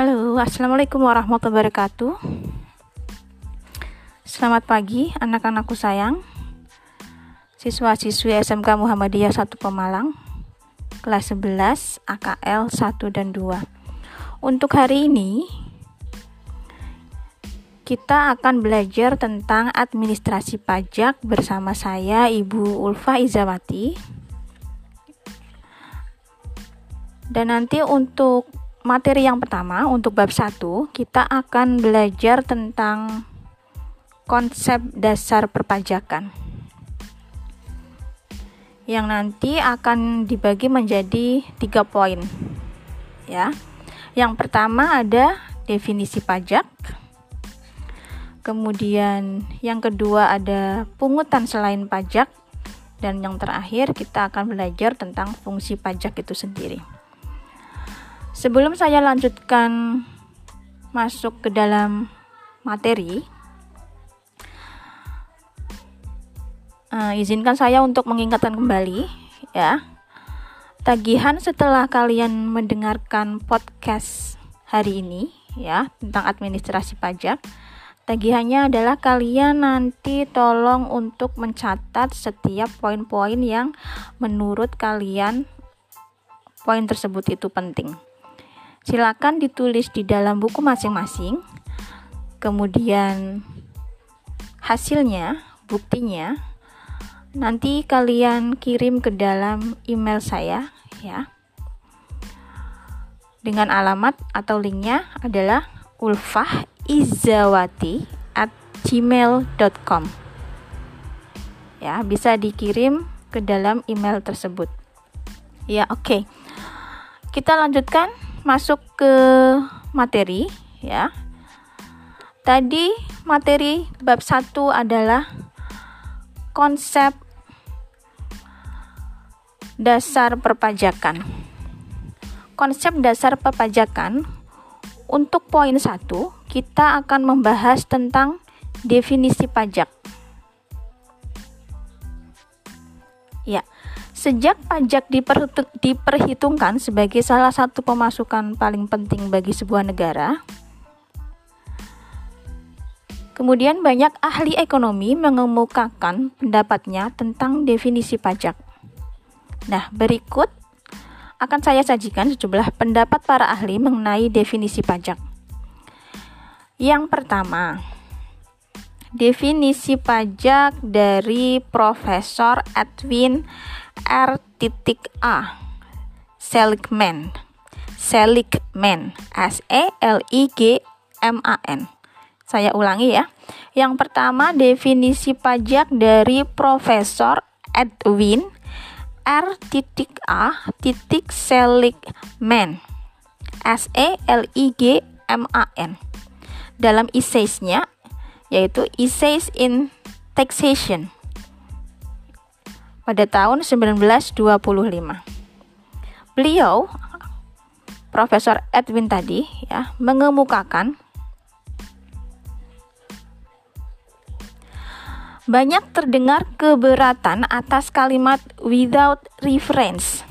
Halo, Assalamualaikum warahmatullahi wabarakatuh. Selamat pagi anak-anakku sayang. Siswa-siswi SMK Muhammadiyah 1 Pemalang Kelas 11 AKL 1 dan 2 Untuk hari ini Kita akan belajar tentang administrasi pajak bersama saya Ibu Ulfa Izawati. Dan nanti untuk materi yang pertama untuk bab 1 kita akan belajar tentang konsep dasar perpajakan. Yang nanti akan dibagi menjadi tiga poin ya. Yang pertama ada definisi pajak. Kemudian yang kedua ada pungutan selain pajak. Dan yang terakhir kita akan belajar tentang fungsi pajak itu sendiri. Sebelum saya lanjutkan masuk ke dalam materi, uh, izinkan saya untuk mengingatkan kembali, ya, tagihan setelah kalian mendengarkan podcast hari ini, ya, tentang administrasi pajak. Tagihannya adalah kalian nanti tolong untuk mencatat setiap poin-poin yang menurut kalian poin tersebut itu penting. Silakan ditulis di dalam buku masing-masing. Kemudian hasilnya, buktinya nanti kalian kirim ke dalam email saya ya. Dengan alamat atau linknya adalah ulfahizawati at gmail.com ya bisa dikirim ke dalam email tersebut ya oke okay. kita lanjutkan masuk ke materi ya. Tadi materi bab 1 adalah konsep dasar perpajakan. Konsep dasar perpajakan untuk poin 1 kita akan membahas tentang definisi pajak. Ya. Sejak pajak diperhitungkan sebagai salah satu pemasukan paling penting bagi sebuah negara, kemudian banyak ahli ekonomi mengemukakan pendapatnya tentang definisi pajak. Nah, berikut akan saya sajikan sejumlah pendapat para ahli mengenai definisi pajak. Yang pertama, definisi pajak dari Profesor Edwin R.A. Seligman. Seligman. S E L I G M A N. Saya ulangi ya. Yang pertama definisi pajak dari Profesor Edwin R.A. Seligman. S E L I G M A N. Dalam essays-nya yaitu Essays in Taxation pada tahun 1925. Beliau Profesor Edwin tadi ya mengemukakan banyak terdengar keberatan atas kalimat without reference.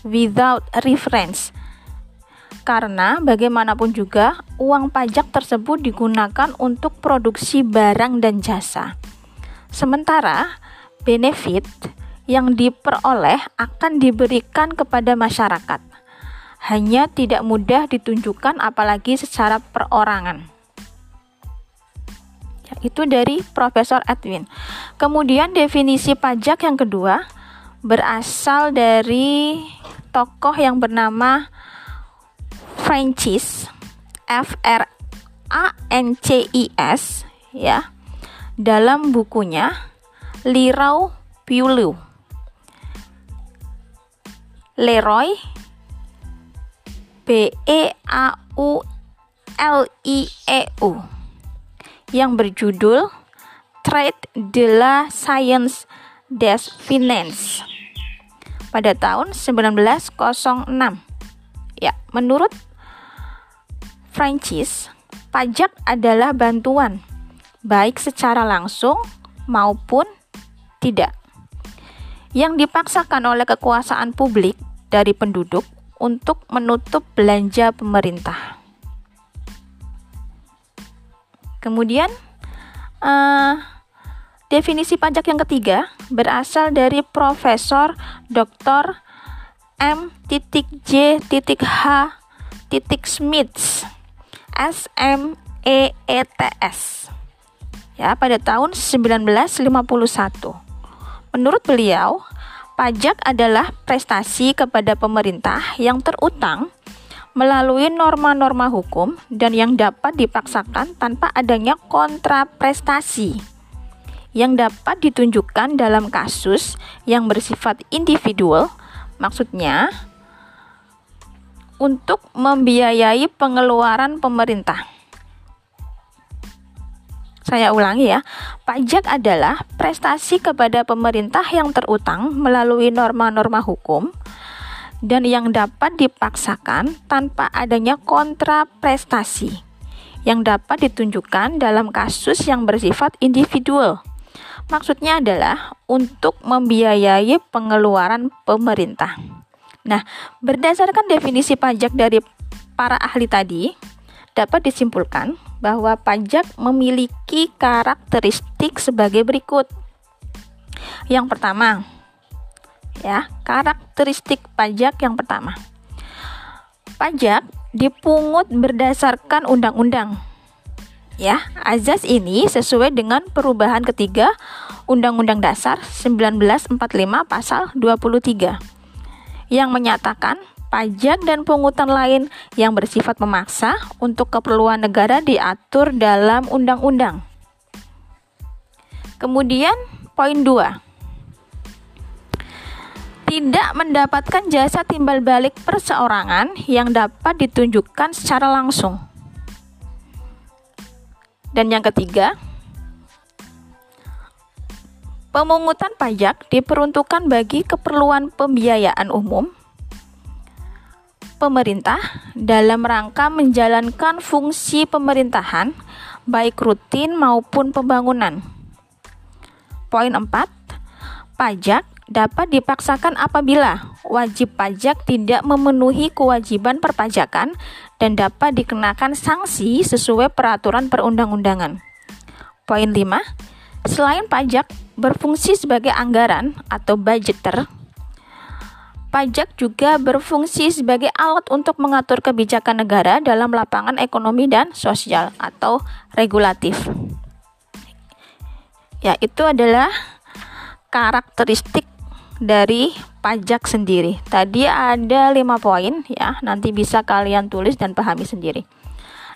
Without reference. Karena bagaimanapun juga uang pajak tersebut digunakan untuk produksi barang dan jasa. Sementara benefit yang diperoleh akan diberikan kepada masyarakat. Hanya tidak mudah ditunjukkan apalagi secara perorangan. Ya, itu dari Profesor Edwin. Kemudian definisi pajak yang kedua berasal dari tokoh yang bernama Francis F R A N C I S ya dalam bukunya Lirau Piulu Leroy B E A U L I E U yang berjudul Trade de la Science des Finances pada tahun 1906. Ya, menurut Francis, pajak adalah bantuan baik secara langsung maupun tidak yang dipaksakan oleh kekuasaan publik dari penduduk untuk menutup belanja pemerintah. Kemudian uh, definisi pajak yang ketiga berasal dari Profesor Dr. M. J. H. Smith S M E E T S ya pada tahun 1951. Menurut beliau, pajak adalah prestasi kepada pemerintah yang terutang melalui norma-norma hukum dan yang dapat dipaksakan tanpa adanya kontraprestasi yang dapat ditunjukkan dalam kasus yang bersifat individual, maksudnya untuk membiayai pengeluaran pemerintah. Saya ulangi ya, pajak adalah prestasi kepada pemerintah yang terutang melalui norma-norma hukum dan yang dapat dipaksakan tanpa adanya kontraprestasi yang dapat ditunjukkan dalam kasus yang bersifat individual. Maksudnya adalah untuk membiayai pengeluaran pemerintah. Nah, berdasarkan definisi pajak dari para ahli tadi, dapat disimpulkan bahwa pajak memiliki karakteristik sebagai berikut. Yang pertama, ya karakteristik pajak yang pertama pajak dipungut berdasarkan undang-undang ya azas ini sesuai dengan perubahan ketiga Undang-Undang Dasar 1945 pasal 23 yang menyatakan pajak dan pungutan lain yang bersifat memaksa untuk keperluan negara diatur dalam undang-undang. Kemudian poin 2 tidak mendapatkan jasa timbal balik perseorangan yang dapat ditunjukkan secara langsung. Dan yang ketiga, pemungutan pajak diperuntukkan bagi keperluan pembiayaan umum pemerintah dalam rangka menjalankan fungsi pemerintahan baik rutin maupun pembangunan. Poin 4. Pajak dapat dipaksakan apabila wajib pajak tidak memenuhi kewajiban perpajakan dan dapat dikenakan sanksi sesuai peraturan perundang-undangan. Poin 5. Selain pajak berfungsi sebagai anggaran atau budgeter, pajak juga berfungsi sebagai alat untuk mengatur kebijakan negara dalam lapangan ekonomi dan sosial atau regulatif. Ya, itu adalah karakteristik dari pajak sendiri. Tadi ada lima poin ya, nanti bisa kalian tulis dan pahami sendiri.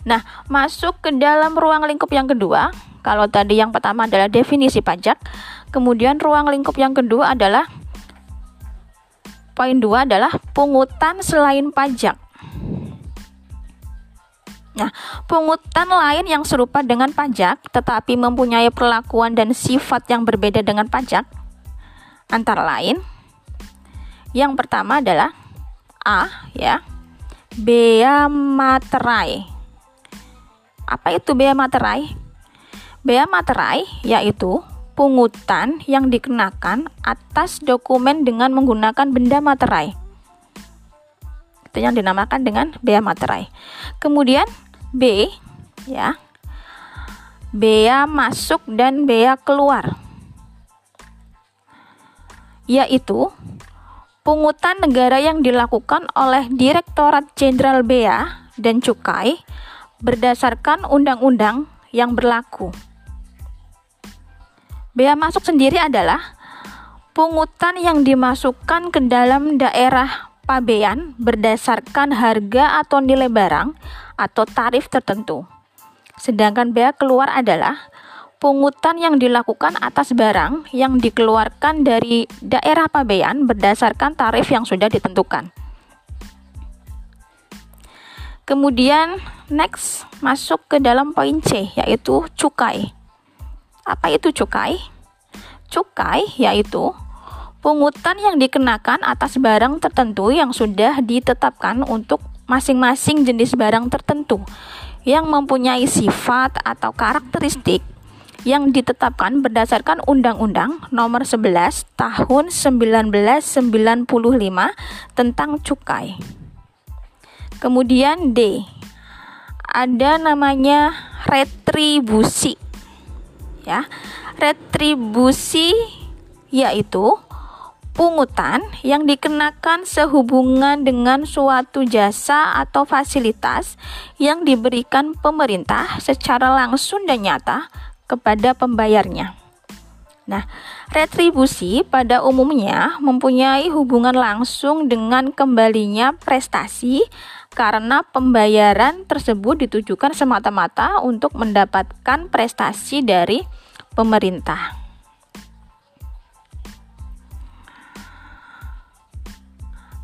Nah, masuk ke dalam ruang lingkup yang kedua. Kalau tadi yang pertama adalah definisi pajak, kemudian ruang lingkup yang kedua adalah poin dua adalah pungutan selain pajak. Nah, pungutan lain yang serupa dengan pajak tetapi mempunyai perlakuan dan sifat yang berbeda dengan pajak Antara lain, yang pertama adalah A ya, bea materai. Apa itu bea materai? Bea materai yaitu pungutan yang dikenakan atas dokumen dengan menggunakan benda materai. Itu yang dinamakan dengan bea materai. Kemudian B ya. Bea masuk dan bea keluar yaitu pungutan negara yang dilakukan oleh Direktorat Jenderal Bea dan Cukai berdasarkan undang-undang yang berlaku. Bea masuk sendiri adalah pungutan yang dimasukkan ke dalam daerah pabean berdasarkan harga atau nilai barang atau tarif tertentu. Sedangkan bea keluar adalah pungutan yang dilakukan atas barang yang dikeluarkan dari daerah pabean berdasarkan tarif yang sudah ditentukan. Kemudian next masuk ke dalam poin C yaitu cukai. Apa itu cukai? Cukai yaitu pungutan yang dikenakan atas barang tertentu yang sudah ditetapkan untuk masing-masing jenis barang tertentu yang mempunyai sifat atau karakteristik yang ditetapkan berdasarkan Undang-Undang Nomor 11 Tahun 1995 tentang cukai. Kemudian D. ada namanya retribusi. Ya. Retribusi yaitu pungutan yang dikenakan sehubungan dengan suatu jasa atau fasilitas yang diberikan pemerintah secara langsung dan nyata kepada pembayarnya. Nah, retribusi pada umumnya mempunyai hubungan langsung dengan kembalinya prestasi karena pembayaran tersebut ditujukan semata-mata untuk mendapatkan prestasi dari pemerintah.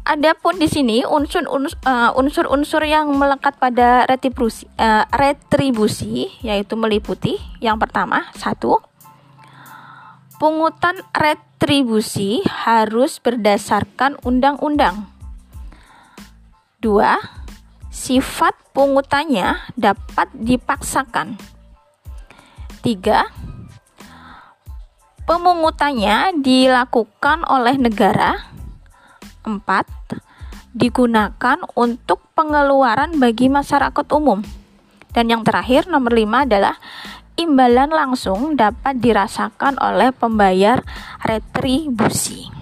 Adapun di sini uh, unsur-unsur yang melekat pada retribusi, uh, retribusi yaitu meliputi yang pertama satu pungutan retribusi harus berdasarkan undang-undang. Dua, sifat pungutannya dapat dipaksakan. Tiga, pemungutannya dilakukan oleh negara 4 digunakan untuk pengeluaran bagi masyarakat umum. Dan yang terakhir nomor 5 adalah imbalan langsung dapat dirasakan oleh pembayar retribusi.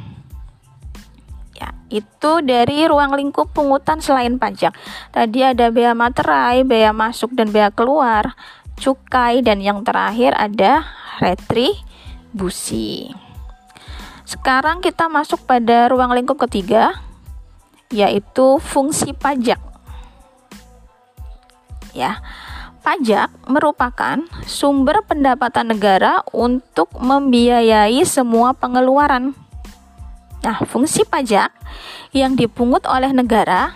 Itu dari ruang lingkup pungutan selain pajak. Tadi ada bea materai, bea masuk dan bea keluar, cukai dan yang terakhir ada retribusi. Sekarang kita masuk pada ruang lingkup ketiga, yaitu fungsi pajak. Ya, pajak merupakan sumber pendapatan negara untuk membiayai semua pengeluaran. Nah, fungsi pajak yang dipungut oleh negara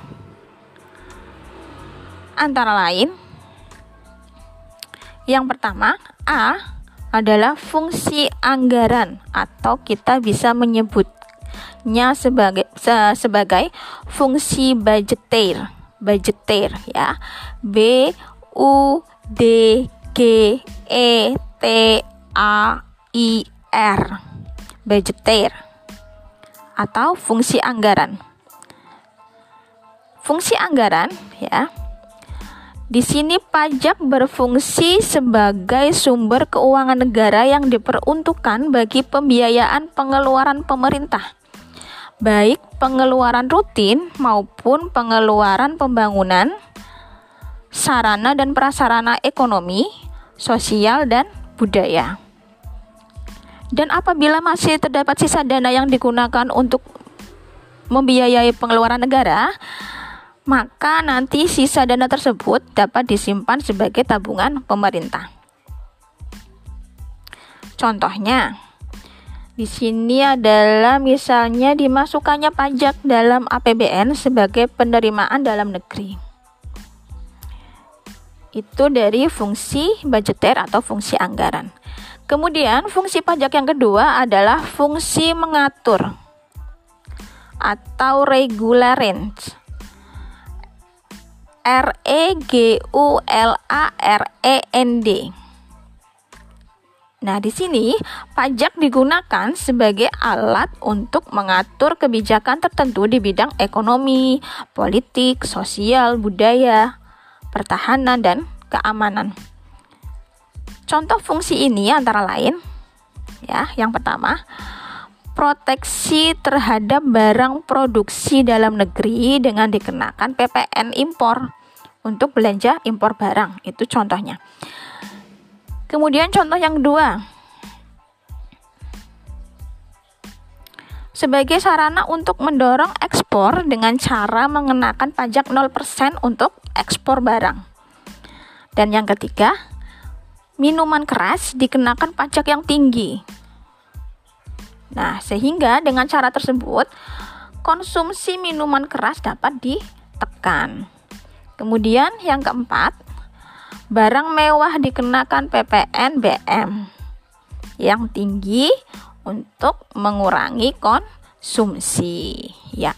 antara lain yang pertama, A adalah fungsi anggaran atau kita bisa menyebutnya sebagai se, sebagai fungsi budgeter budgeter ya. B U D G E T A I R budgeter atau fungsi anggaran. Fungsi anggaran ya. Di sini pajak berfungsi sebagai sumber keuangan negara yang diperuntukkan bagi pembiayaan pengeluaran pemerintah, baik pengeluaran rutin maupun pengeluaran pembangunan, sarana dan prasarana ekonomi, sosial, dan budaya. Dan apabila masih terdapat sisa dana yang digunakan untuk membiayai pengeluaran negara, maka nanti sisa dana tersebut dapat disimpan sebagai tabungan pemerintah. Contohnya, di sini adalah misalnya dimasukkannya pajak dalam APBN sebagai penerimaan dalam negeri. Itu dari fungsi budgeter atau fungsi anggaran. Kemudian fungsi pajak yang kedua adalah fungsi mengatur atau regularence R E G U L A R E N D. Nah, di sini pajak digunakan sebagai alat untuk mengatur kebijakan tertentu di bidang ekonomi, politik, sosial, budaya, pertahanan, dan keamanan. Contoh fungsi ini antara lain ya, yang pertama, proteksi terhadap barang produksi dalam negeri dengan dikenakan PPN impor untuk belanja impor barang. Itu contohnya. Kemudian contoh yang kedua. Sebagai sarana untuk mendorong ekspor dengan cara mengenakan pajak 0% untuk ekspor barang. Dan yang ketiga, minuman keras dikenakan pajak yang tinggi Nah, sehingga dengan cara tersebut konsumsi minuman keras dapat ditekan. Kemudian yang keempat, barang mewah dikenakan PPN BM yang tinggi untuk mengurangi konsumsi. Ya.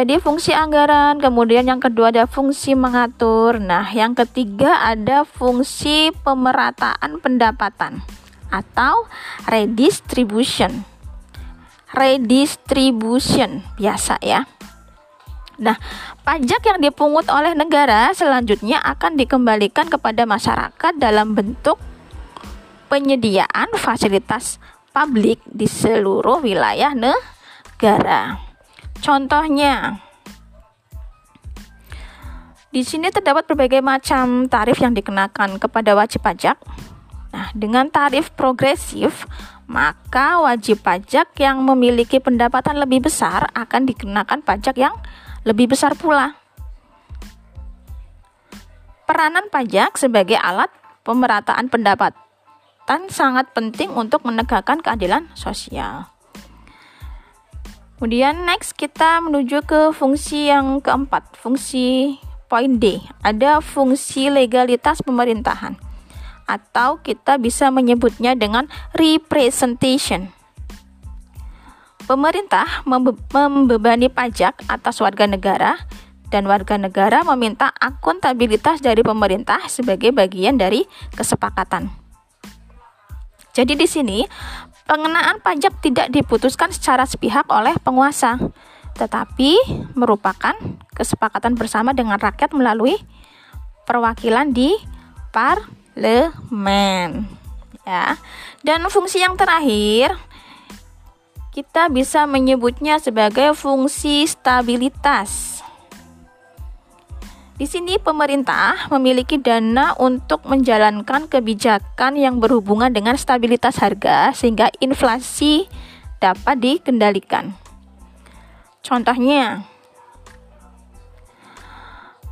Tadi fungsi anggaran, kemudian yang kedua ada fungsi mengatur. Nah, yang ketiga ada fungsi pemerataan pendapatan atau redistribution. Redistribution biasa ya. Nah, pajak yang dipungut oleh negara selanjutnya akan dikembalikan kepada masyarakat dalam bentuk penyediaan fasilitas publik di seluruh wilayah negara. Contohnya, di sini terdapat berbagai macam tarif yang dikenakan kepada wajib pajak. Nah, dengan tarif progresif, maka wajib pajak yang memiliki pendapatan lebih besar akan dikenakan pajak yang lebih besar pula. Peranan pajak sebagai alat pemerataan pendapatan sangat penting untuk menegakkan keadilan sosial. Kemudian next kita menuju ke fungsi yang keempat, fungsi poin D. Ada fungsi legalitas pemerintahan atau kita bisa menyebutnya dengan representation. Pemerintah membe membebani pajak atas warga negara dan warga negara meminta akuntabilitas dari pemerintah sebagai bagian dari kesepakatan. Jadi di sini pengenaan pajak tidak diputuskan secara sepihak oleh penguasa, tetapi merupakan kesepakatan bersama dengan rakyat melalui perwakilan di parlemen. Ya. Dan fungsi yang terakhir kita bisa menyebutnya sebagai fungsi stabilitas. Di sini pemerintah memiliki dana untuk menjalankan kebijakan yang berhubungan dengan stabilitas harga sehingga inflasi dapat dikendalikan. Contohnya,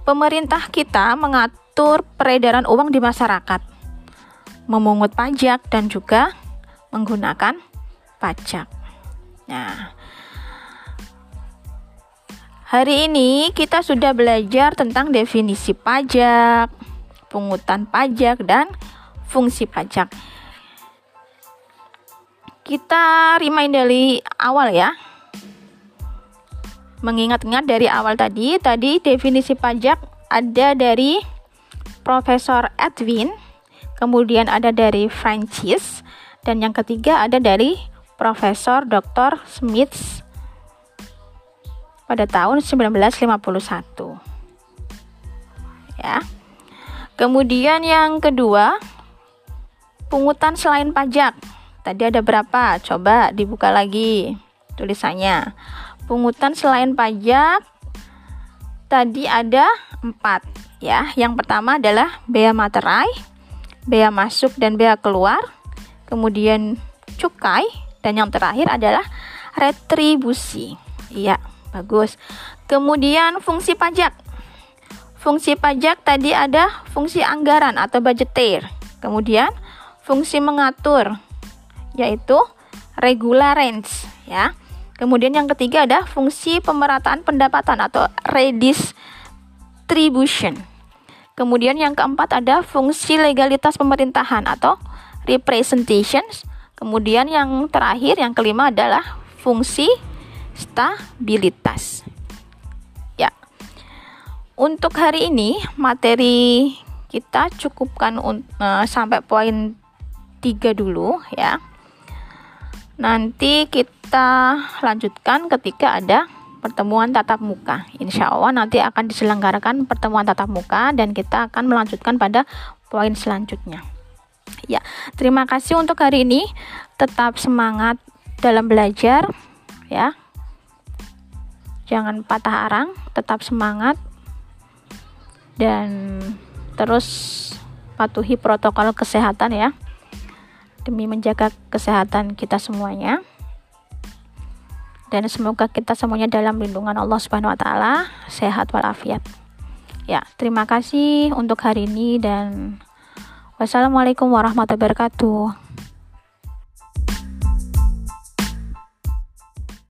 pemerintah kita mengatur peredaran uang di masyarakat, memungut pajak dan juga menggunakan pajak. Nah, hari ini kita sudah belajar tentang definisi pajak, pungutan pajak, dan fungsi pajak. Kita remind dari awal ya. Mengingat-ingat dari awal tadi, tadi definisi pajak ada dari Profesor Edwin, kemudian ada dari Francis, dan yang ketiga ada dari Profesor Dr. Smith pada tahun 1951. Ya. Kemudian yang kedua, pungutan selain pajak. Tadi ada berapa? Coba dibuka lagi tulisannya. Pungutan selain pajak tadi ada empat ya. Yang pertama adalah bea materai, bea masuk dan bea keluar. Kemudian cukai dan yang terakhir adalah retribusi. Iya, bagus. Kemudian fungsi pajak. Fungsi pajak tadi ada fungsi anggaran atau budgeter. Kemudian fungsi mengatur yaitu regular range ya. Kemudian yang ketiga ada fungsi pemerataan pendapatan atau redistribution. Kemudian yang keempat ada fungsi legalitas pemerintahan atau representations Kemudian yang terakhir, yang kelima adalah fungsi stabilitas. Ya. Untuk hari ini materi kita cukupkan uh, sampai poin 3 dulu ya. Nanti kita lanjutkan ketika ada pertemuan tatap muka. Insya Allah nanti akan diselenggarakan pertemuan tatap muka dan kita akan melanjutkan pada poin selanjutnya. Ya, terima kasih untuk hari ini. Tetap semangat dalam belajar ya. Jangan patah arang, tetap semangat dan terus patuhi protokol kesehatan ya. Demi menjaga kesehatan kita semuanya. Dan semoga kita semuanya dalam lindungan Allah Subhanahu wa taala, sehat walafiat. Ya, terima kasih untuk hari ini dan Wassalamualaikum warahmatullahi wabarakatuh.